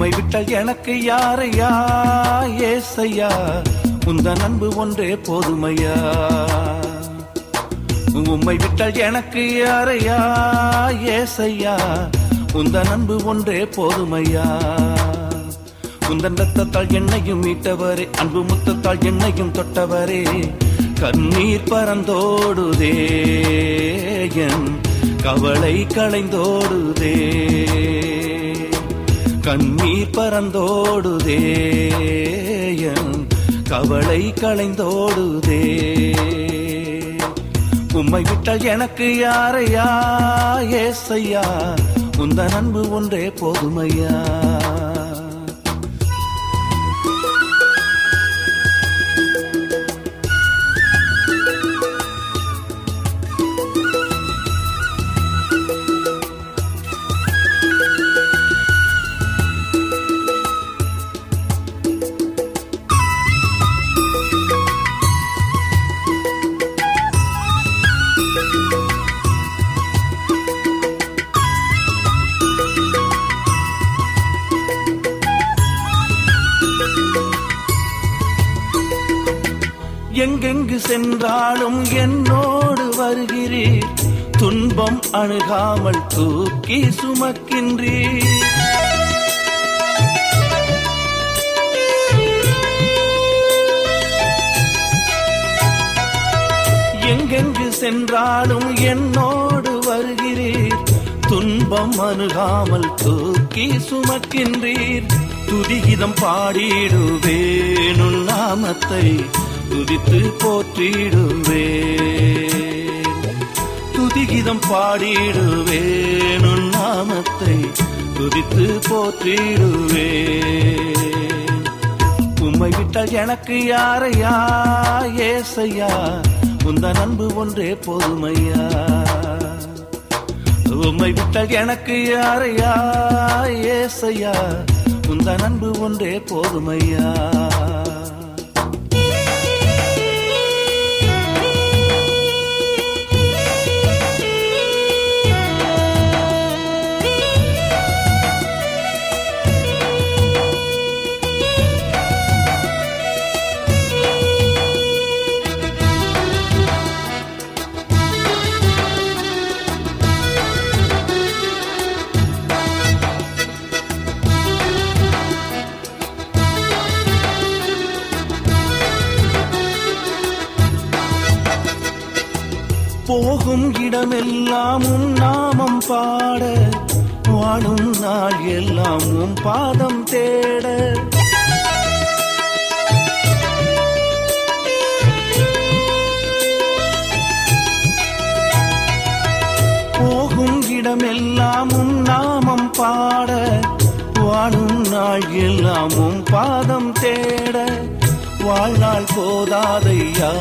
உம்மை விட்டால் எனக்கு யாரையா? ஏசையா உந்த அன்பு ஒன்றே போதுமையா? உம்மை விட்டால் எனக்கு யாரையா? ஏசையா உந்த அன்பு ஒன்றே போதுமையா? உந்தன் ரத்தத்தால் என்னையும் மீட்டவரே அன்பு முத்தத்தால் என்னையும் தொட்டவரே கண்ணீர் பறந்தோடுதே என் கவலை களைந்தோடுதே. கண்ணீர் பறந்தோடுதே கவலை களைந்தோடுதே. உம்மை விட்டால் எனக்கு யாரையா ஏசையா? உந்த அன்பு ஒன்றே போதுமையா? எங்கெங்கு சென்றாலும் என்னோடு வருகிறீர். துன்பம் அணுகாமல் தூக்கி சுமக்கின்றீர். எங்கெங்கு சென்றாலும் என்னோடு வருகிறீர். துன்பம் அணுகாமல் தூக்கி சுமக்கின்றீர். துதிகிதம் பாடிடுவேனு நாமத்தை. துதித்து போற்றிடுவே துதிகிதம் பாடிடுவேன் உன் நாமத்தை. துதித்து போற்றிடுவே உம்மை விட்டால் எனக்கு யாரையா? ஏசையா? உந்த அன்பு ஒன்றே போதுமையா? உம்மை விட்டால் எனக்கு யாரையா? ஏசையா? உந்த அன்பு ஒன்றே போதுமையா? போகும் இடமெல்லாம் உன் நாமம் பாட வாழும் நாள் எல்லாம் உன் பாதம் தேட. போகும் இடமெல்லாம் உன் நாமம் பாட வாழும் நாள் எல்லாம் உன் பாதம் தேட. வாழ்நாள் போதாதையா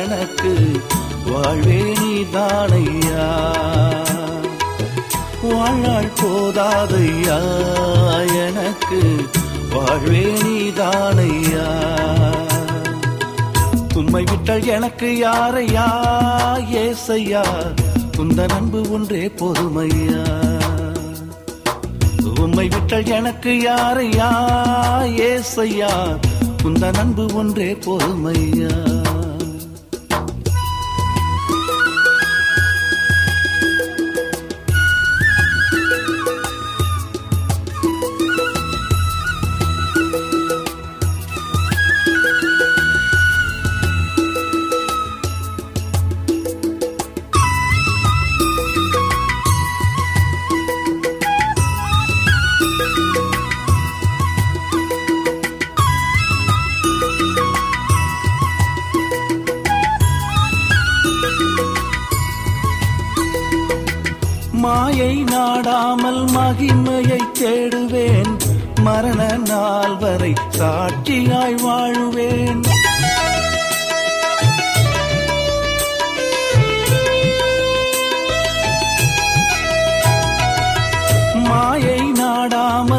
எனக்கு வாழ்வே நீதானையா? வாழ்நாள் போதாதையா? எனக்கு வாழ்வே நீதானையா? உம்மை விட்டால் எனக்கு யாரையா? ஏசையா? உந்தன் அன்பு ஒன்றே பொறுமையா உண்மை விட்டால் எனக்கு யாரையா? ஏசையா? உந்த அன்பு ஒன்றே பொறுமையா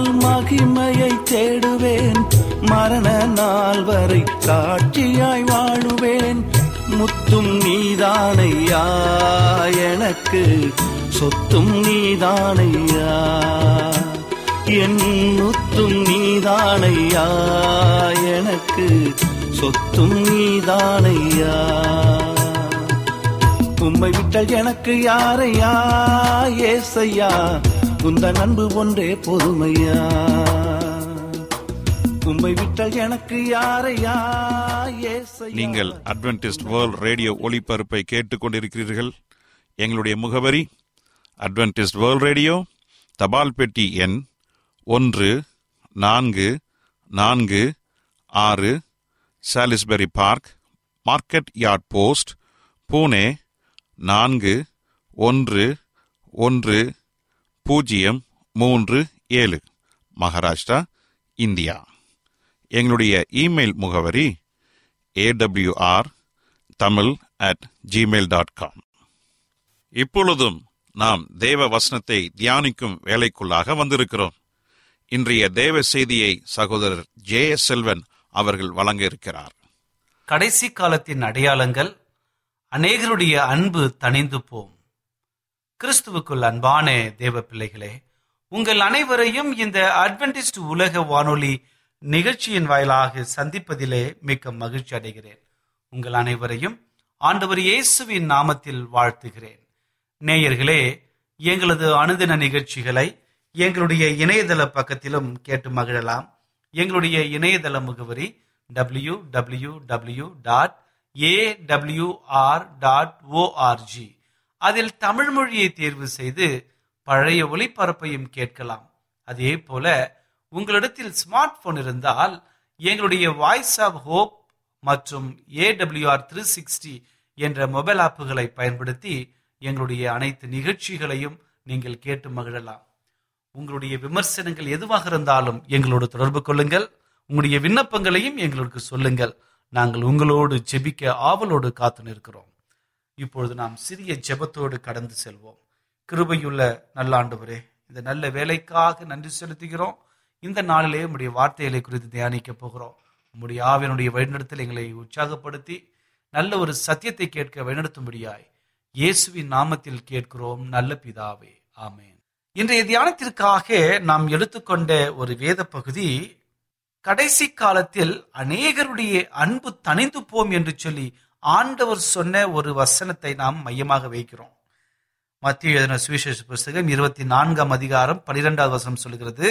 நாள் மகிமையை தேடுவேன். மரண நாள் வரை சாட்சியாய் வாழுவேன். முத்தும் நீதானையா எனக்கு? சொத்தும் நீதானையா? என் முத்தும் நீதானையா எனக்கு? சொத்தும் நீதானையா? உம்மை விட்டால் எனக்கு யாரையா? ஏசையா? உந்த அன்பு ஒன்றே பொதுமையா? உம்மை விட்டால் எனக்கு யாரையா? நீங்கள் அட்வென்டிஸ்ட் வேர்ல்ட் ரேடியோ ஒளிபரப்பை கேட்டுக்கொண்டிருக்கிறீர்கள். எங்களுடைய முகவரி அட்வென்டிஸ்ட் வேர்ல்ட் ரேடியோ தபால் பெட்டி எண் ஒன்று நான்கு நான்கு ஆறு Salisbury park market yard post Pune நான்கு ஒன்று ஒன்று பூஜ்ஜியம் மூன்று ஏழு. மகாராஷ்டிரா இந்தியா. எங்களுடைய இமெயில் முகவரி AWR Tamil at Gmail dot com இப்பொழுதும் நாம் தேவ வசனத்தை தியானிக்கும் வேலைக்குள்ளாக வந்திருக்கிறோம். இன்றைய தேவ செய்தியை சகோதரர் ஜே எஸ் செல்வன் அவர்கள் வழங்க இருக்கிறார் கடைசி காலத்தின் அடையாளங்கள் அநேகருடைய அன்பு தணிந்து போம். கிறிஸ்துவுக்குள் அன்பான தேவ பிள்ளைகளே உங்கள் அனைவரையும் இந்த அட்வென்டிஸ்ட் உலக வானொலி நிகழ்ச்சியின் வாயிலாக சந்திப்பதிலே மிக்க மகிழ்ச்சி அடைகிறேன். உங்கள் அனைவரையும் ஆண்டவர் இயேசுவின் நாமத்தில் வாழ்த்துகிறேன். நேயர்களே எங்களது அனுதின நிகழ்ச்சிகளை எங்களுடைய இணையதள பக்கத்திலும் கேட்டு மகிழலாம். எங்களுடைய இணையதள முகவரி W W W dot AWR dot ORG அதில் தமிழ் மொழியை தேர்வு செய்து பழைய ஒளிபரப்பையும் கேட்கலாம். அதே போல உங்களிடத்தில் ஸ்மார்ட் போன் இருந்தால் எங்களுடைய வாய்ஸ் ஆஃப் ஹோப் மற்றும் ஏடபிள்யூஆர் த்ரீ சிக்ஸ்டி என்ற மொபைல் ஆப்புகளை பயன்படுத்தி எங்களுடைய அனைத்து நிகழ்ச்சிகளையும் நீங்கள் கேட்டு மகிழலாம். உங்களுடைய விமர்சனங்கள் எதுவாக இருந்தாலும் எங்களோடு தொடர்பு கொள்ளுங்கள். உங்களுடைய விண்ணப்பங்களையும் எங்களுக்கு சொல்லுங்கள். நாங்கள் உங்களோடு ஜெபிக்க ஆவலோடு காத்து நிற்கிறோம். இப்பொழுது நாம் சிறிய ஜெபத்தோடு கடந்து செல்வோம். கிருபையுள்ள நல்ல ஆண்டவரே இந்த நல்ல வேலைக்காக நன்றி செலுத்துகிறோம். இந்த நாளிலே உடைய வார்த்தைகளை குறித்து தியானிக்க போகிறோம். உம்முடைய ஆவியனுடைய வழிநடத்தல் எங்களை உற்சாகப்படுத்தி நல்ல ஒரு சத்தியத்தை கேட்க வழிநடத்தும்படியாய் இயேசுவின் நாமத்தில் கேட்கிறோம் நல்ல பிதாவே. ஆமேன். இன்றைய தியானத்திற்காக நாம் எடுத்துக்கொண்ட ஒரு வேத பகுதி கடைசி காலத்தில் அநேகருடைய அன்பு தணிந்து போம் என்று சொல்லி ஆண்டவர் சொன்ன ஒரு வசனத்தை நாம் மையமாக வைக்கிறோம். மத்திய எழுதின சுவிசேஷ புஸ்தகம் இருபத்தி நான்காம் அதிகாரம் பனிரெண்டாவது வசனம் சொல்கிறது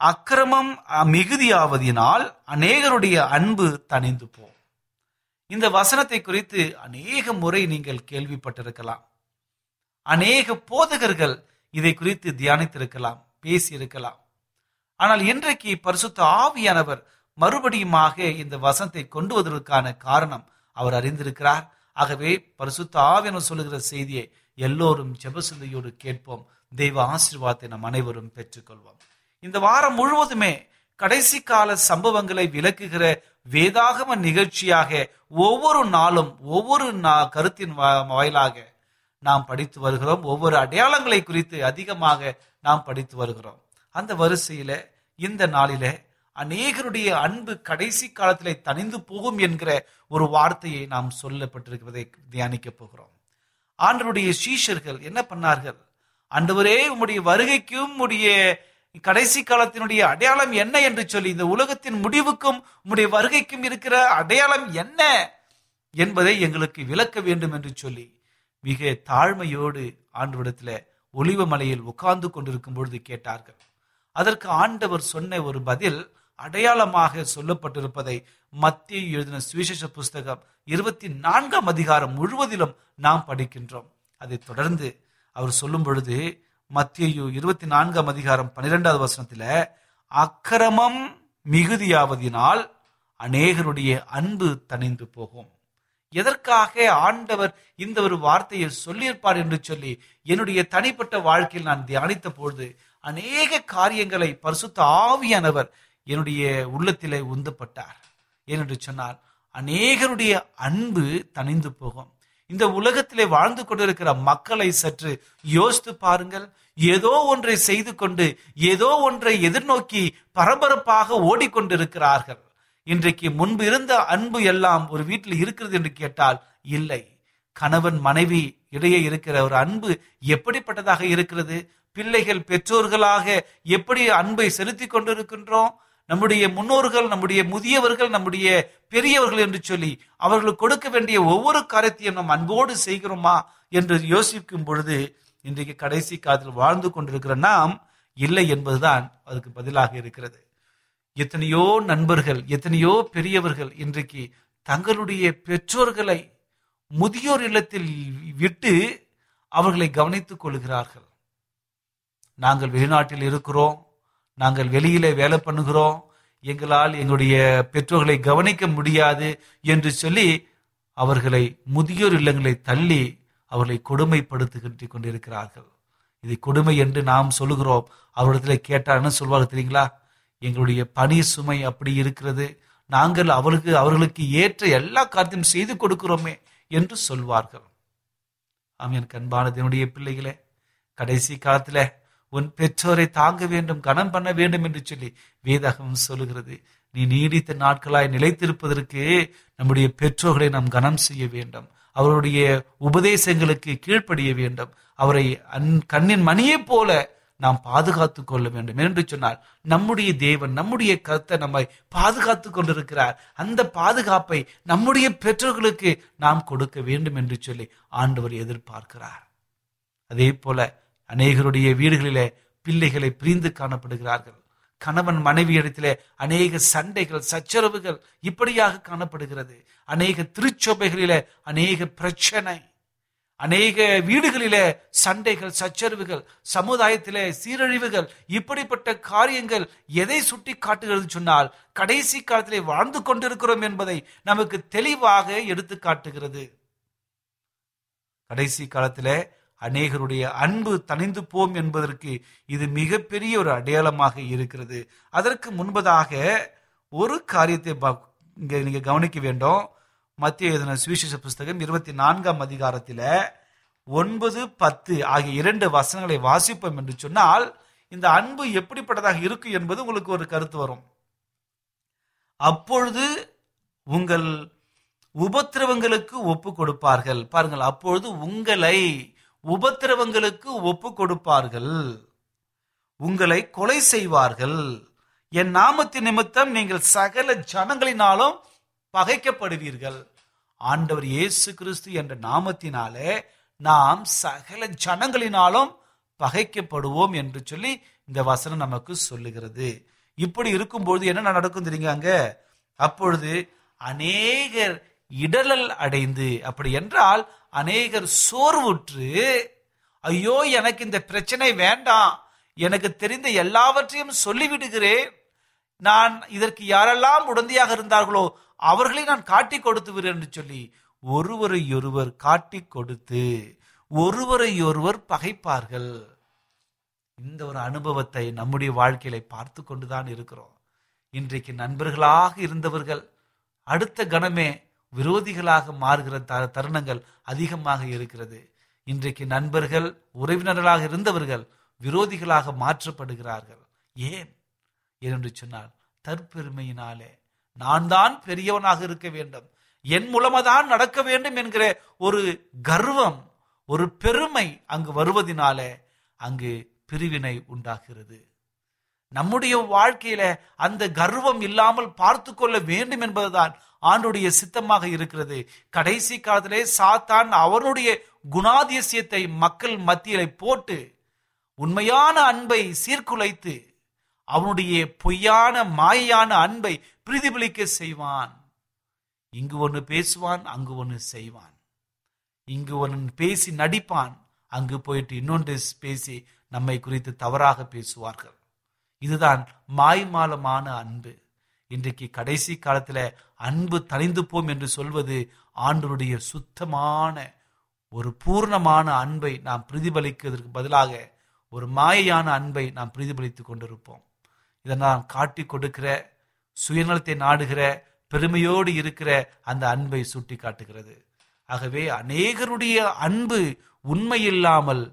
அக்கிரமம் மிகுதியாவதினால் அநேகருடைய அன்பு தணிந்து போ இந்த வசனத்தை குறித்து அநேக முறை நீங்கள் கேள்விப்பட்டிருக்கலாம். அநேக போதகர்கள் இதை குறித்து தியானித்திருக்கலாம் பேசியிருக்கலாம். ஆனால் இன்றைக்கு பரிசுத்த ஆவியானவர் மறுபடியுமாக இந்த வசனத்தை கொண்டு வருவதற்கான காரணம் அவர் அறிந்திருக்கிறார். ஆகவே பரிசுத்த ஆவியன சொல்லுகிற செய்தியை எல்லோரும் ஜெபசிந்தையோடு கேட்போம். தெய்வ ஆசீர்வாதத்தை நம் அனைவரும் பெற்றுக்கொள்வோம். இந்த வாரம் முழுவதுமே கடைசி கால சம்பவங்களை விளக்குகிற வேதாகம நிகழ்ச்சியாக ஒவ்வொரு நாளும் ஒவ்வொரு நா- கருத்தின் வாயிலாக நாம் படித்து வருகிறோம். ஒவ்வொரு அடையாளங்களை குறித்து அதிகமாக நாம் படித்து வருகிறோம். அந்த வரிசையில இந்த நாளில அநேகருடைய அன்பு கடைசி காலத்திலே தனிந்து போகும் என்கிற ஒரு வார்த்தையை நாம் சொல்லப்பட்டிருக்கிறதை தியானிக்க போகிறோம். ஆண்டருடைய சீஷர்கள் என்ன பண்ணார்கள்? ஆண்டவரே உம்முடைய வருகைக்கும் உம்முடைய கடைசி காலத்தினுடைய அடையாளம் என்ன என்று சொல்லி இந்த உலகத்தின் முடிவுக்கும் உம்முடைய வருகைக்கும் இருக்கிற அடையாளம் என்ன என்பதை எங்களுக்கு விளக்க வேண்டும் என்று சொல்லி மிக தாழ்மையோடு ஆண்டவரிடத்துல ஒளிவ மலையில் உட்கார்ந்து கொண்டிருக்கும் பொழுது கேட்டார்கள். அதற்கு ஆண்டவர் சொன்ன ஒரு பதில் அடையாளமாக சொல்லப்பட்டிருப்பதை மத்திய எழுதின சுவிசேஷ புஸ்தகம் இருபத்தி நான்காம் அதிகாரம் முழுவதிலும் நாம் படிக்கின்றோம். அதைத் தொடர்ந்து அவர் சொல்லும் பொழுது மத்தியு இருபத்தி நான்காம் அதிகாரம் பன்னிரெண்டாவது வசனத்துல அக்கிரமம் மிகுதியாவதினால் அநேகருடைய அன்பு தணிந்து போகும். எதற்காக ஆண்டவர் இந்த ஒரு வார்த்தையை சொல்லியிருப்பார் என்று சொல்லி என்னுடைய தனிப்பட்ட வாழ்க்கையில் நான் தியானித்த பொழுது அநேக காரியங்களை பரிசுத்த ஆவியானவர் என்னுடைய உள்ளத்திலே உந்தப்பட்டார். ஏனென்று சொன்னால் அநேகருடைய அன்பு தணிந்து போகும். இந்த உலகத்திலே வாழ்ந்து கொண்டிருக்கிற மக்களை சற்று யோசித்து பாருங்கள். ஏதோ ஒன்றை செய்து கொண்டு ஏதோ ஒன்றை எதிர்நோக்கி பரபரப்பாக ஓடிக்கொண்டிருக்கிறார்கள். இன்றைக்கு முன்பு இருந்த அன்பு எல்லாம் ஒரு வீட்டில் இருக்கிறது என்று கேட்டால் இல்லை. கணவன் மனைவி இடையே இருக்கிற ஒரு அன்பு எப்படிப்பட்டதாக இருக்கிறது? பிள்ளைகள் பெற்றோர்களாக எப்படி அன்பை செலுத்தி கொண்டிருக்கின்றோம்? நம்முடைய முன்னோர்கள் நம்முடைய முதியவர்கள் நம்முடைய பெரியவர்கள் என்று சொல்லி அவர்களுக்கு கொடுக்க வேண்டிய ஒவ்வொரு காரியத்தையும் நம் அன்போடு செய்கிறோமா என்று யோசிக்கும் பொழுது இன்றைக்கு கடைசி காலத்தில் வாழ்ந்து கொண்டிருக்கிற நாம் இல்லை என்பதுதான் அதுக்கு பதிலாக இருக்கிறது. எத்தனையோ நண்பர்கள் எத்தனையோ பெரியவர்கள் இன்றைக்கு தங்களுடைய பெற்றோர்களை முதியோர் இல்லத்தில் விட்டு அவர்களை கவனித்துக் கொள்கிறார்கள். நாங்கள் வெளிநாட்டில் இருக்கிறோம் நாங்கள் வெளியிலே வேலை பண்ணுகிறோம். எங்களால் எங்களுடைய பெற்றோர்களை கவனிக்க முடியாது என்று சொல்லி அவர்களை முதியோர் இல்லங்களை தள்ளி அவர்களை கொடுமைப்படுத்துகின்ற கொண்டிருக்கிறார்கள். இதை கொடுமை என்று நாம் சொல்லுகிறோம். அவரிடத்தில் கேட்டால் என்ன சொல்வார்கள் தெரியுங்களா? எங்களுடைய பணி சுமை அப்படி இருக்கிறது. நாங்கள் அவர்களுக்கு அவர்களுக்கு ஏற்ற எல்லா காரியத்தையும் செய்து கொடுக்கிறோமே என்று சொல்வார்கள். ஆம் என் கண்பானதனுடைய பிள்ளைகளே கடைசி காலத்துல உன் பெற்றோரை தாங்க வேண்டும் கனம் பண்ண வேண்டும் என்று சொல்லி வேதகம் சொல்லுகிறது. நீ நீடித்த நாட்களாய் நிலைத்திருப்பதற்கு நம்முடைய பெற்றோர்களை நாம் கனம் செய்ய வேண்டும். அவருடைய உபதேசங்களுக்கு கீழ்ப்படிய வேண்டும். அவரை அன் கண்ணின் மணியைப் போல நாம் பாதுகாத்து கொள்ள வேண்டும். என்று சொன்னால் நம்முடைய தேவன் நம்முடைய கருத்தை நம்மை பாதுகாத்து கொண்டிருக்கிறார். அந்த பாதுகாப்பை நம்முடைய பெற்றோர்களுக்கு நாம் கொடுக்க வேண்டும் என்று சொல்லி ஆண்டவர் எதிர்பார்க்கிறார். அதே போல அநேகருடைய வீடுகளிலே பிள்ளைகளை பிரிந்து காணப்படுகிறார்கள். கணவன் மனைவி இடத்திலே அநேக சண்டைகள் சச்சரவுகள் இப்படியாக காணப்படுகிறது. அநேக திருச்சபைகளிலே அநேக பிரச்சனை அநேக வீடுகளிலே சண்டைகள் சச்சரவுகள் சமுதாயத்திலே சீரழிவுகள் இப்படிப்பட்ட காரியங்கள் எதை சுட்டி காட்டுகிறது சொன்னால் கடைசி காலத்திலே வாழ்ந்து கொண்டிருக்கிறோம் என்பதை நமக்கு தெளிவாக எடுத்து காட்டுகிறது கடைசி காலத்திலே அநேகருடைய அன்பு தணிந்து போம் என்பதற்கு இது மிகப்பெரிய ஒரு அடையாளமாக இருக்கிறது. அதற்கு முன்பதாக ஒரு காரியத்தை இங்கே நீங்கள் கவனிக்க வேண்டும். மத்திய எழுதின சுவிசேஷ புஸ்தகம் இருபத்தி நான்காம் அதிகாரத்தில் ஒன்பது பத்து ஆகிய இரண்டு வசனங்களை வாசிப்போம் என்று சொன்னால் இந்த அன்பு எப்படிப்பட்டதாக இருக்கும் என்பது உங்களுக்கு ஒரு கருத்து வரும். அப்பொழுது உங்கள் உபத்திரவங்களுக்கு ஒப்பு கொடுப்பார்கள். பாருங்கள் அப்பொழுது உங்களை உபத்திரவங்களுக்கு ஒப்பு கொடுப்பார்கள் உங்களை கொலை செய்வார்கள். என் நாமத்தின் நிமித்தம் நீங்கள் சகல ஜனங்களினாலும் பகைக்கப்படுவீர்கள். ஆண்டவர் இயேசு கிறிஸ்து என்ற நாமத்தினாலே நாம் சகல ஜனங்களினாலும் பகைக்கப்படுவோம் என்று சொல்லி இந்த வசனம் நமக்கு சொல்லுகிறது. இப்படி இருக்கும்பொழுது என்ன நடக்கும் தெரியுங்க அங்க? அப்பொழுது அநேகர் இடலல் அடைந்து. அப்படி என்றால் அநேகர் சோர்வுற்று ஐயோ எனக்கு இந்த பிரச்சனை வேண்டாம். எனக்கு தெரிந்த எல்லாவற்றையும் சொல்லிவிடுகிறேன். நான் இதற்கு யாரெல்லாம் உடந்தையாக இருந்தார்களோ அவர்களை நான் காட்டி கொடுத்து விடுறேன் என்று சொல்லி ஒருவரை ஒருவர் காட்டி கொடுத்து ஒருவரை ஒருவர் பகைப்பார்கள். இந்த ஒரு அனுபவத்தை நம்முடைய வாழ்க்கையில பார்த்து கொண்டுதான் இருக்கிறோம். இன்றைக்கு நண்பர்களாக இருந்தவர்கள் அடுத்த கணமே விரோதிகளாக மாறுகிற த தருணங்கள் அதிகமாக இருக்கிறது. இன்றைக்கு நண்பர்கள் உறவினர்களாக இருந்தவர்கள் விரோதிகளாக மாற்றப்படுகிறார்கள். ஏன்? ஏனென்று சொன்னால் தற்பெருமையினாலே நான் தான் பெரியவனாக இருக்க வேண்டும். என் மூலமாதான் நடக்க வேண்டும் என்கிற ஒரு கர்வம் ஒரு பெருமை அங்கு வருவதினாலே அங்கு பிரிவினை உண்டாகிறது. நம்முடைய வாழ்க்கையில அந்த கர்வம் இல்லாமல் பார்த்து கொள்ள வேண்டும் என்பதுதான் ஆண்டுடைய சித்தமாக இருக்கிறது. கடைசி காலத்திலே சாத்தான் அவனுடைய குணாதிசயத்தை மக்கள் மத்தியிலே போட்டு உண்மையான அன்பை சீர்குலைத்து அவனுடைய பொய்யான மாயையான அன்பை பிரதிபலிக்க செய்வான். இங்கு ஒன்று பேசுவான் அங்கு ஒன்று செய்வான். இங்கு ஒன்று பேசி நடிப்பான் அங்கு போயிட்டு இன்னொன்று பேசி நம்மை குறித்து தவறாக பேசுவார்கள். இதுதான் மாய்மாலமான அன்பு. இன்றைக்கு கடைசி காலத்துல அன்பு தனிந்து போம் என்று சொல்வது ஆண்டவருடைய சுத்தமான ஒரு பூர்ணமான அன்பை நாம் பிரதிபலிக்கிறதுக்கு பதிலாக ஒரு மாயையான அன்பை நாம் பிரதிபலித்துக் கொண்டிருப்போம். இதை நான் காட்டி கொடுக்கிற சுயநலத்தை நாடுகிற பெருமையோடு இருக்கிற அந்த அன்பை சுட்டி காட்டுகிறது ஆகவே அநேகருடைய அன்பு உண்மையில்லாமல்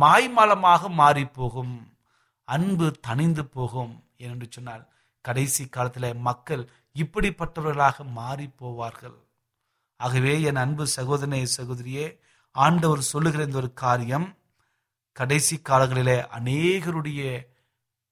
மாய்மலமாக மாறிப்போகும். போகும் அன்பு தணிந்து போகும் என்று சொன்னால் கடைசி காலத்தில் மக்கள் இப்படிப்பட்டவர்களாக மாறி போவார்கள். ஆகவே என் அன்பு சகோதரனே சகோதரியே ஆண்டவர் சொல்லுகிற இந்த ஒரு காரியம் கடைசி காலங்களிலே அநேகருடைய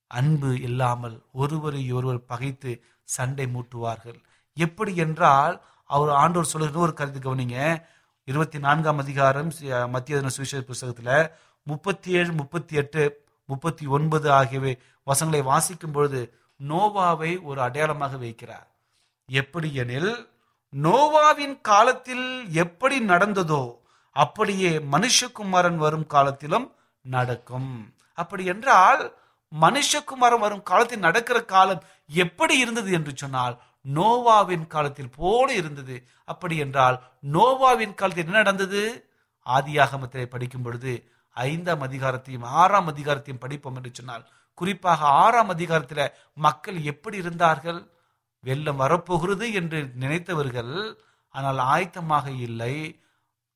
அன்பு இல்லாமல் ஒருவரை ஒருவர் பகைத்து சண்டை மூட்டுவார்கள். எப்படி என்றால் அவர் ஆண்டவர் சொல்லுகிற ஒரு கருத்து கவனிங்க. இருபத்தி நான்காம் அதிகாரம் சி- மத்திய சுவிசேஷ புஸ்தகத்துல முப்பத்தி ஏழு முப்பத்தி எட்டு முப்பத்தி ஒன்பது ஆகியவை வசங்களை வாசிக்கும் பொழுது நோவாவை ஒரு அடையாளமாக வைக்கிறார். எப்படி எனில் நோவாவின் காலத்தில் எப்படி நடந்ததோ அப்படியே மனுஷகுமாரன் வரும் காலத்திலும் நடக்கும். அப்படி என்றால் மனுஷகுமாரன் வரும் காலத்தில் நடக்கிற காலம் எப்படி இருந்தது என்று சொன்னால் நோவாவின் காலத்தில் போல இருந்தது. அப்படி என்றால் நோவாவின் காலத்தில் என்ன நடந்தது? ஆதியாகமத்திலே படிக்கும் பொழுது ஐந்தாம் அதிகாரத்தையும் ஆறாம் அதிகாரத்தையும் படிப்போம் என்று சொன்னால் குறிப்பாக ஆறாம் அதிகாரத்தில் மக்கள் எப்படி இருந்தார்கள்? வெள்ளம் வரப்போகிறது என்று நினைத்தவர்கள் ஆனால் ஆயத்தமாக இல்லை.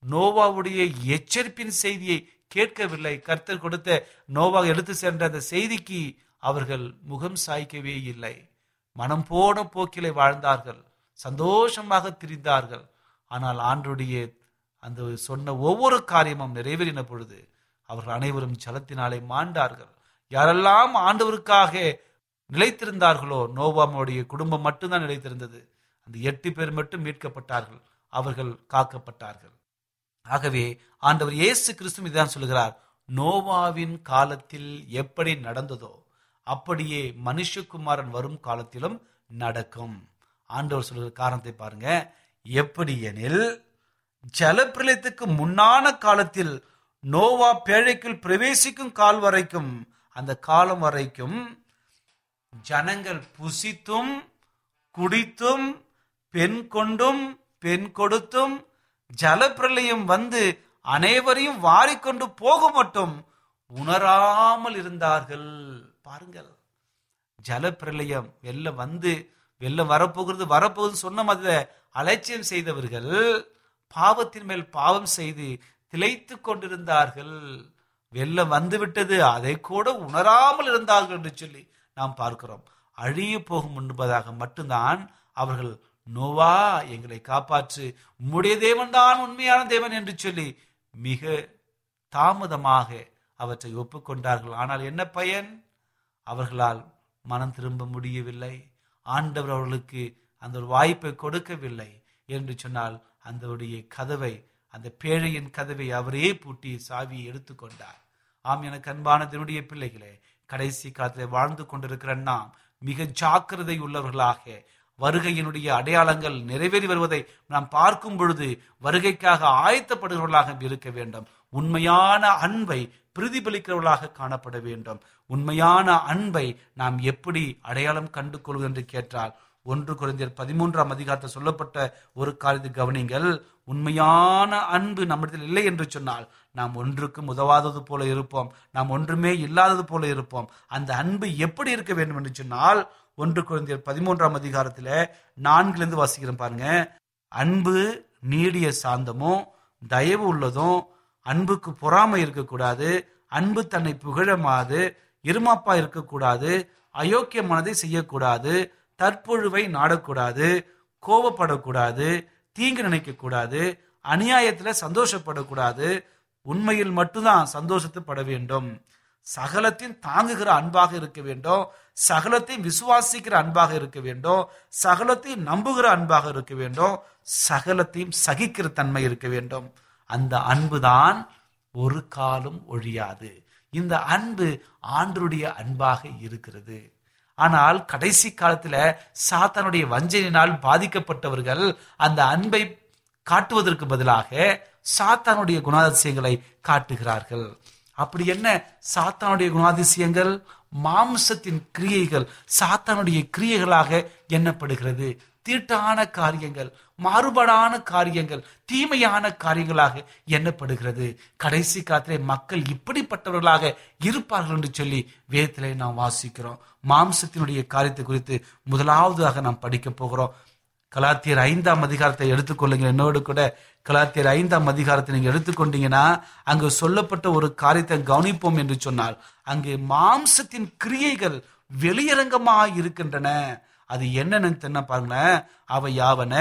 நோவாவுடைய எச்சரிப்பின் செய்தியை கேட்கவில்லை. கர்த்தர் கொடுத்த நோவா எடுத்து சென்ற அந்த செய்திக்கு அவர்கள் முகம் சாய்க்கவே இல்லை. மனம் போன போக்கிலே வாழ்ந்தார்கள். சந்தோஷமாக திரிந்தார்கள். ஆனால் ஆண்டுடைய அந்த சொன்ன ஒவ்வொரு காரியமும் நிறைவேறின பொழுது அவர்கள் அனைவரும் ஜலத்தினாலே மாண்டார்கள். யாரெல்லாம் ஆண்டவருக்காக நிலைத்திருந்தார்களோ நோவாமுடைய குடும்பம் மட்டும்தான் நிலைத்திருந்தது. அந்த எட்டு பேர் மட்டும் மீட்கப்பட்டார்கள். அவர்கள் காக்கப்பட்டார்கள். ஆகவே ஆண்டவர் இயேசு கிறிஸ்து இதான் சொல்கிறார் நோவாவின் காலத்தில் எப்படி நடந்ததோ அப்படியே மனுஷகுமாரன் வரும் காலத்திலும் நடக்கும். ஆண்டவர் சொல்கிற காரணத்தை பாருங்க. எப்படி எனில் ஜலப்பிரளயத்துக்கு முன்னான காலத்தில் நோவா பேழைக்குள் பிரவேசிக்கும் கால் வரைக்கும் அந்த காலம் வரைக்கும் ஜனங்கள் புசித்தும் குடித்தும் பெண் கொண்டும் பெண் கொடுத்தும் ஜலப்பிரளயம் வந்து அனைவரையும் வாரிக்கொண்டு போக மட்டும் உணராமல் இருந்தார்கள். பாருங்கள் ஜலப்பிரளயம் வெள்ள வந்து வெள்ளம் வரப்போகிறது வரப்போகுது சொன்ன மாதிரி அலட்சியம் செய்தவர்கள் பாவத்தின் மேல் பாவம் செய்து திளைத்து கொண்டிருந்தார்கள். வெள்ளம் வந்துவிட்டது அதை கூட உணராமல் இருந்தார்கள் என்று சொல்லி நாம் பார்க்கிறோம். அழிய போகும் என்பதாக மட்டும்தான் அவர்கள் நோவா எங்களை காப்பாற்று உம்முடைய தேவன்தான் உண்மையான தேவன் என்று சொல்லி மிக தாமதமாக அவற்றை ஒப்புக்கொண்டார்கள். ஆனால் என்ன பயன்? அவர்களால் மனம் திரும்ப முடியவில்லை. ஆண்டவர் அவர்களுக்கு அந்த ஒரு வாய்ப்பை கொடுக்கவில்லை என்று சொன்னால் அந்தவருடைய கதவை அந்த பேழையின் கதவை அவரே பூட்டி சாவியை எடுத்துக்கொண்டார் ஆம் எனக்கு அன்பான தினுடைய பிள்ளைகளே கடைசி காலத்தில் வாழ்ந்து கொண்டிருக்கிற நாம் மிக ஜாக்கிரதை உள்ளவர்களாக வருகையினுடைய அடையாளங்கள் நிறைவேறி வருவதை நாம் பார்க்கும் பொழுது வருகைக்காக ஆயத்தப்படுகிறவர்களாக இருக்க வேண்டும். உண்மையான அன்பை பிரதிபலிக்கிறவர்களாக காணப்பட வேண்டும். உண்மையான அன்பை நாம் எப்படி அடையாளம் கண்டு கொள்வது என்று கேட்டால் ஒன்று குறைந்தர் பதிமூன்றாம் அதிகாரத்தில் சொல்லப்பட்ட ஒரு காரியத்தை கவனிங்கள். உண்மையான அன்பு நம்மிடத்தில் இல்லை என்று சொன்னால் நாம் ஒன்றுக்கும் உதவாதது போல இருப்போம். நாம் ஒன்றுமே இல்லாதது போல இருப்போம். அந்த அன்பு எப்படி இருக்க வேண்டும் என்று சொன்னால் ஒன்று குழந்தையர் பதிமூன்றாம் அதிகாரத்தில் நான்கிலிருந்து வாசிக்கிறேன் பாருங்க. அன்பு நீடிய சாந்தமும் தயவு உள்ளதும் அன்புக்கு பொறாமை இருக்கக்கூடாது அன்பு தன்னை புகழமாது இருமாப்பா இருக்கக்கூடாது அயோக்கிய மனதை செய்யக்கூடாது தற்பொழுவை நாடக்கூடாது கோபப்படக்கூடாது தீங்கு நினைக்க கூடாது அநியாயத்துல சந்தோஷப்படக்கூடாது உண்மையில் மட்டும்தான் சந்தோஷத்துப்பட வேண்டும். சகலத்தையும் தாங்குகிற அன்பாக இருக்க வேண்டும். சகலத்தையும் விசுவாசிக்கிற அன்பாக இருக்க வேண்டும். சகலத்தையும் நம்புகிற அன்பாக இருக்க வேண்டும். சகலத்தையும் சகிக்கிற தன்மை இருக்க வேண்டும். அந்த அன்புதான் ஒரு காலம் ஒழியாது. இந்த அன்பு ஆண்டருடைய அன்பாக இருக்கிறது. ஆனால் கடைசி காலத்துல சாத்தானுடைய வஞ்சனையினால் பாதிக்கப்பட்டவர்கள் அந்த அன்பை காட்டுவதற்கு பதிலாக சாத்தானுடைய குணாதிசயங்களை காட்டுகிறார்கள். அப்படி என்ன? சாத்தானுடைய குணாதிசயங்கள் மாம்சத்தின் கிரியைகள் சாத்தானுடைய கிரியைகளாக எண்ணப்படுகிறது. தீட்டான காரியங்கள் மாறுபாடான காரியங்கள் தீமையான காரியங்களாக எண்ணப்படுகிறது. கடைசி காலத்திலே மக்கள் இப்படிப்பட்டவர்களாக இருப்பார்கள் என்று சொல்லி வேதத்திலே நாம் வாசிக்கிறோம். மாம்சத்தினுடைய காரியத்தை குறித்து முதலாவதாக நாம் படிக்க போகிறோம். கலாத்தியர் ஐந்தாம் அதிகாரத்தை எடுத்துக்கொள்ளுங்க என்னோடு கூட கலாத்தியர் ஐந்தாம் அதிகாரத்தை நீங்க எடுத்துக்கொண்டீங்கன்னா அங்கு சொல்லப்பட்ட ஒரு காரியத்தை கவனிப்போம் என்று சொன்னால் அங்கு மாம்சத்தின் கிரியைகள் வெளியரங்கமாக இருக்கின்றன. அது என்னன்னு தென்ன பாருங்களேன் அவை யாவன?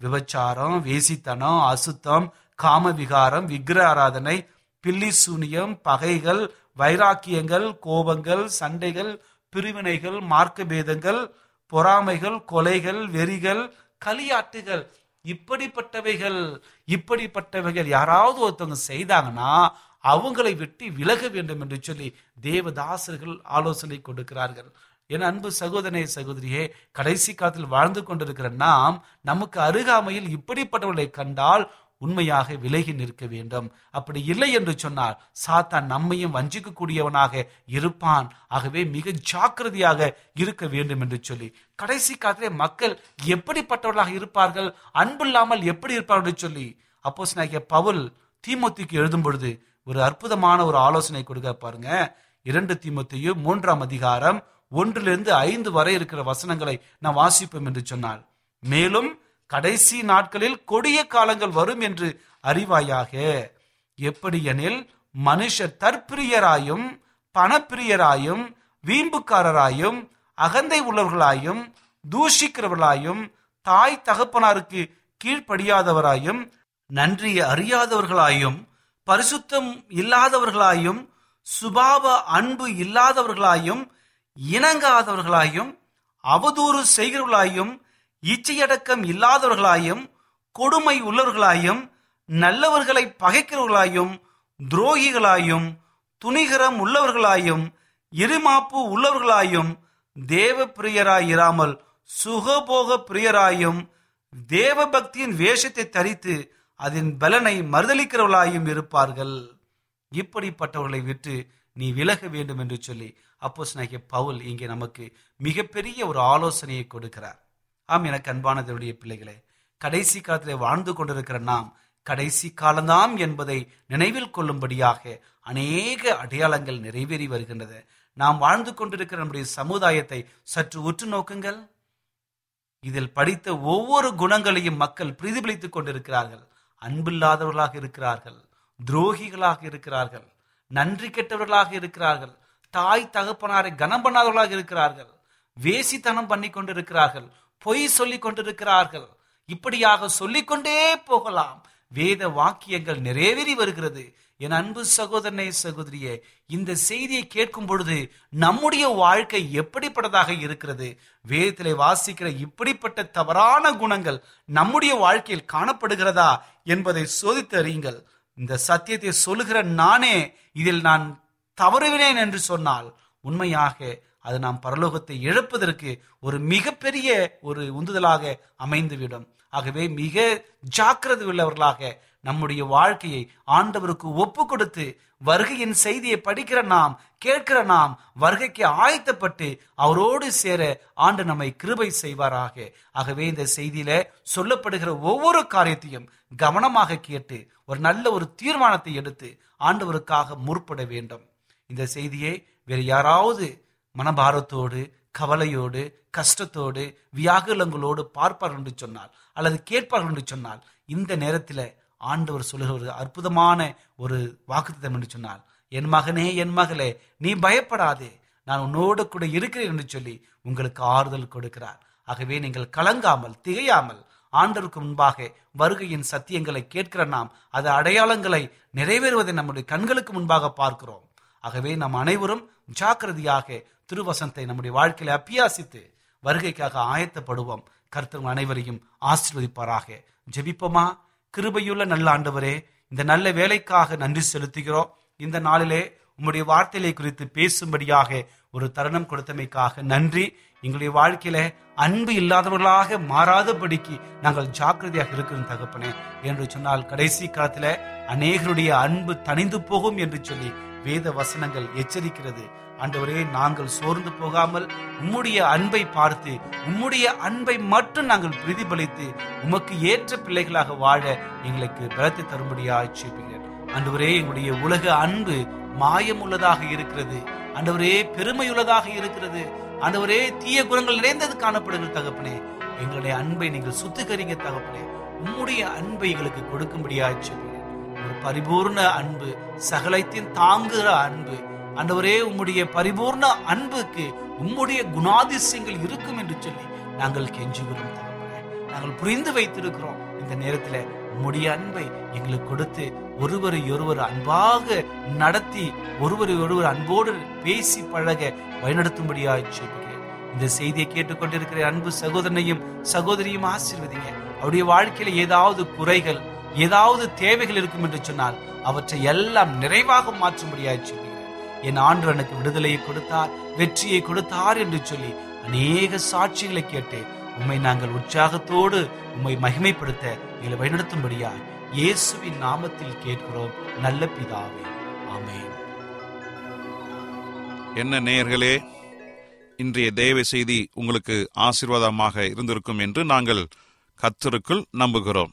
விபச்சாரம் வேசித்தனம் அசுத்தம் காம விகாரம் விக்கிர ஆராதனை பில்லி சூனியம் பகைகள் வைராக்கியங்கள் கோபங்கள் சண்டைகள் பிரிவினைகள் மார்க்க பேதங்கள் பொறாமைகள் கொலைகள் வெறிகள் களியாட்டுகள். இப்படிப்பட்டவைகள் இப்படிப்பட்டவைகள் யாராவது ஒருத்தவங்க செய்தாங்கன்னா அவங்களை வெட்டி விலக வேண்டும் என்று சொல்லி தேவதாசர்கள் ஆலோசனை கொடுக்கிறார்கள். என் அன்பு சகோதரனே சகோதரியே கடைசி காலத்தில் வாழ்ந்து கொண்டிருக்கிற நாம் நமக்கு அருகாமையில் இப்படிப்பட்டவர்களை கண்டால் உண்மையாக விலகி நிற்க வேண்டும். அப்படி இல்லை என்று சொன்னால் சாத்தான் நம்மையும் வஞ்சிக்கக்கூடியவனாக இருப்பான். ஆகவே மிக ஜாக்கிரதையாக இருக்க வேண்டும் என்று சொல்லி கடைசி காலத்திலே மக்கள் எப்படிப்பட்டவர்களாக இருப்பார்கள் அன்பில்லாமல் எப்படி இருப்பார்கள் என்று சொல்லி அப்போ பவுல் தீமுத்திக்கு எழுதும் பொழுது ஒரு அற்புதமான ஒரு ஆலோசனை கொடுக்க பாருங்க. இரண்டு தீமுத்தையும் மூன்றாம் அதிகாரம் ஒன்றிலிருந்து ஐந்து வரை இருக்கிற வசனங்களை நான் வாசிப்போம் என்று சொன்னார் மேலும் கடைசி நாட்களில் கொடிய காலங்கள் வரும் என்று அறிவாயாக. எப்படி எனில் மனுஷர் தற்பிரியராயும் பணப்பிரியராயும் வீம்புக்காரராயும் அகந்தை உள்ளவர்களாயும் தூஷிக்கிறவர்களாயும் தாய் தகப்பனாருக்கு கீழ்ப்படியாதவராயும் நன்றியை அறியாதவர்களாயும் பரிசுத்தம் இல்லாதவர்களாயும் சுபாவ அன்பு இல்லாதவர்களாயும் இணங்காதவர்களாயும் அவதூறு செய்கிறவர்களாயும் இச்சையடக்கம் இல்லாதவர்களாயும் கொடுமை உள்ளவர்களாயும் நல்லவர்களை பகைக்கிறவர்களாயும் துரோகிகளாயும் துணிகரம் உள்ளவர்களாயும் இருமாப்பு உள்ளவர்களாயும் தேவ பிரியராயிராமல் சுகபோக பிரியராயும் தேவ பக்தியின் வேஷத்தை தரித்து அதன் பலனை மறுதளிக்கிறவர்களாயும் இருப்பார்கள். இப்படிப்பட்டவர்களை விட்டு நீ விலக வேண்டும் என்று சொல்லி அப்போ பவுல் இங்கே நமக்கு மிகப்பெரிய ஒரு ஆலோசனையை கொடுக்கிறார். ஆம் எனக்கு அன்பானதனுடைய பிள்ளைகளே கடைசி காலத்திலே வாழ்ந்து கொண்டிருக்கிற நாம் கடைசி காலந்தாம் என்பதை நினைவில் கொள்ளும்படியாக அநேக அடையாளங்கள் நிறைவேறி வருகின்றது. நாம் வாழ்ந்து கொண்டிருக்கிற நம்முடைய சமுதாயத்தை சற்று உற்று நோக்குங்கள். இதில் படித்த ஒவ்வொரு குணங்களையும் மக்கள் பிரதிபலித்துக் கொண்டிருக்கிறார்கள். அன்பில்லாதவர்களாக இருக்கிறார்கள் துரோகிகளாக இருக்கிறார்கள் நன்றி கெட்டவர்களாக இருக்கிறார்கள் தாய் தகப்பனாரை கனம் பண்ணாதவர்களாக இருக்கிறார்கள். வேசித்தனம் பண்ணி கொண்டிருக்கிறார்கள். பொய் சொல்லி கொண்டிருக்கிறார்கள். இப்படியாக சொல்லிக்கொண்டே போகலாம். வேத வாக்கியங்கள் நிறைவேறி வருகிறது. என் அன்பு சகோதரனே சகோதரியே இந்த செய்தியை கேட்கும் பொழுது நம்முடைய வாழ்க்கை எப்படிப்பட்டதாக இருக்கிறது? வேதத்திலே வாசிக்கிற இப்படிப்பட்ட தவறான குணங்கள் நம்முடைய வாழ்க்கையில் காணப்படுகிறதா என்பதை சோதித்து அறியுங்கள் இந்த சத்தியத்தை சொல்லுகிற நானே இதில் நான் தவறுவினேன் என்று சொன்னால் உண்மையாக அது நாம் பரலோகத்தை இழப்பதற்கு ஒரு மிகப்பெரிய ஒரு உந்துதலாக அமைந்துவிடும். ஆகவே மிக ஜாக்கிரதை உள்ளவர்களாக நம்முடைய வாழ்க்கையை ஆண்டவருக்கு ஒப்பு கொடுத்து வருகையின் செய்தியை படிக்கிற நாம் கேட்கிற நாம் வருகைக்கு ஆயத்தப்பட்டு அவரோடு சேர ஆண்டு நம்மை கிருபை செய்வாராக. ஆகவே இந்த செய்தியில சொல்லப்படுகிற ஒவ்வொரு காரியத்தையும் கவனமாக கேட்டு ஒரு நல்ல ஒரு தீர்மானத்தை எடுத்து ஆண்டவருக்காக முற்பட வேண்டும். இந்த செய்தியை வேறு யாராவது மனபாரத்தோடு கவலையோடு கஷ்டத்தோடு வியாகுலங்களோடு பார்ப்பார்கள் என்று சொன்னால் அல்லது கேட்பார்கள் என்று சொன்னால் இந்த நேரத்தில் ஆண்டவர் சொல்லுகிற ஒரு அற்புதமான ஒரு வாக்குத்தம் என்று சொன்னால் என் மகனே என் மகளே நீ பயப்படாதே. நான் உன்னோடு கூட இருக்கிறேன் என்று சொல்லி உங்களுக்கு ஆறுதல் கொடுக்கிறார். ஆகவே நீங்கள் கலங்காமல் திகையாமல் ஆண்டவருக்கு முன்பாக வருகையின் சத்தியங்களை கேட்கிற நாம் அது அடையாளங்களை நிறைவேறுவதை நம்முடைய கண்களுக்கு முன்பாக பார்க்கிறோம். ஆகவே நாம் அனைவரும் ஜாக்கிரதையாக திருவசனத்தை நம்முடைய வாழ்க்கையில அபியாசித்து வருகைக்காக ஆயத்தப்படுவோம். கர்த்தர் அனைவரையும் ஆசீர்வதிப்பாராக. ஜெபிப்போமா? கிருபையுள்ள நல்ல ஆண்டவரே இந்த நல்ல வேலைக்காக நன்றி செலுத்துகிறோம். இந்த நாளிலே உம்முடைய வார்த்தைகளை குறித்து பேசும்படியாக ஒரு தருணம் கொடுத்தமைக்காக நன்றி. எங்களுடைய வாழ்க்கையில அன்பு இல்லாதவர்களாக மாறாதபடிக்கு நாங்கள் ஜாக்கிரதையாக இருக்கிறோம் தகப்பனே. என்று சொன்னால் கடைசி காலத்துல அநேகருடைய அன்பு தணிந்து போகும் என்று சொல்லி வேத வசனங்கள் எச்சரிக்கிறது. ஆண்டவரே நாங்கள் சோர்ந்து போகாமல் உம்முடைய அன்பை பார்த்து உம்முடைய அன்பை மட்டும் நாங்கள் பிரதிபலித்து உமக்கு ஏற்ற பிள்ளைகளாக வாழ எங்களுக்கு பலத்தை தரும்படியாக செய்கிறேன் ஆண்டவரே எங்களுடைய உலக அன்பு மாயம் உள்ளதாக இருக்கிறது. ஆண்டவரே பெருமையுள்ளதாக இருக்கிறது. ஆண்டவரே தீய குணங்கள் நிறைந்தது காணப்படுகிற தகப்பனே. எங்களுடைய அன்பை நீங்கள் சுத்திகரிங்க தகப்பனே. உம்முடைய அன்பை எங்களுக்கு கொடுக்கும்படியாக சொல்லுங்கள் ஒரு பரிபூர்ண அன்பு சகலத்தையும் தாங்குகிற அன்பு. ஆண்டவரே உம்முடைய பரிபூர்ண அன்புக்கு உம்முடைய குணாதிசயங்கள் இருக்கும் என்று சொல்லி நாங்கள் கெஞ்சுகிறோம் நாங்கள் புரிந்து வைத்திருக்கிறோம் இந்த நேரத்தில் உம்முடைய அன்பை எங்களுக்கு கொடுத்து ஒருவரை ஒருவர் அன்பாக நடத்தி ஒருவரை ஒருவர் அன்போடு பேசி பழக வழிநடத்தும்படியாக சொல்கிறேன் இந்த செய்தியை கேட்டுக்கொண்டிருக்கிற அன்பு சகோதரனையும் சகோதரியும் ஆசீர்வதிங்க. அவருடைய வாழ்க்கையில ஏதாவது குறைகள் ஏதாவது தேவைகள் இருக்கும் என்று சொன்னால் அவற்றை எல்லாம் நிறைவாக மாற்றும்படியாக சொல்கிறேன் என் ஆண்டு எனக்கு விடுதலையை கொடுத்தார் வெற்றியை கொடுத்தார் என்று சொல்லி அநேக சாட்சிகளை கேட்டு உம்மை நாங்கள் உற்சாகத்தோடு உம்மை மகிமைப்படுத்த எங்களை வழிநடத்தும்படியா இயேசுவின் நாமத்தில் கேட்கிறோம். நல்ல பிதாவே. ஆமேன். என்ன நேயர்களே இன்றைய தேவ செய்தி உங்களுக்கு ஆசீர்வாதமாக இருந்திருக்கும் என்று நாங்கள் கத்தருக்குள் நம்புகிறோம்.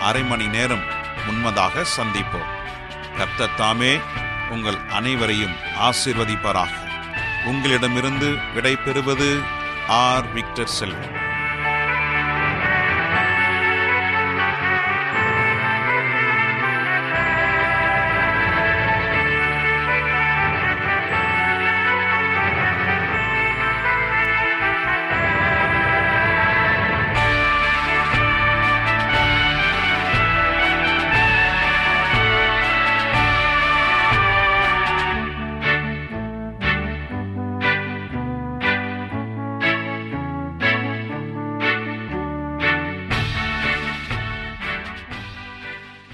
அரை மணி நேரம் முன்மதாக சந்திப்போம். கர்த்தத்தாமே உங்கள் அனைவரையும் ஆசீர்வதிப்பாராக. உங்களிடமிருந்து விடை பெறுவது ஆர். விக்டர் செல்வன்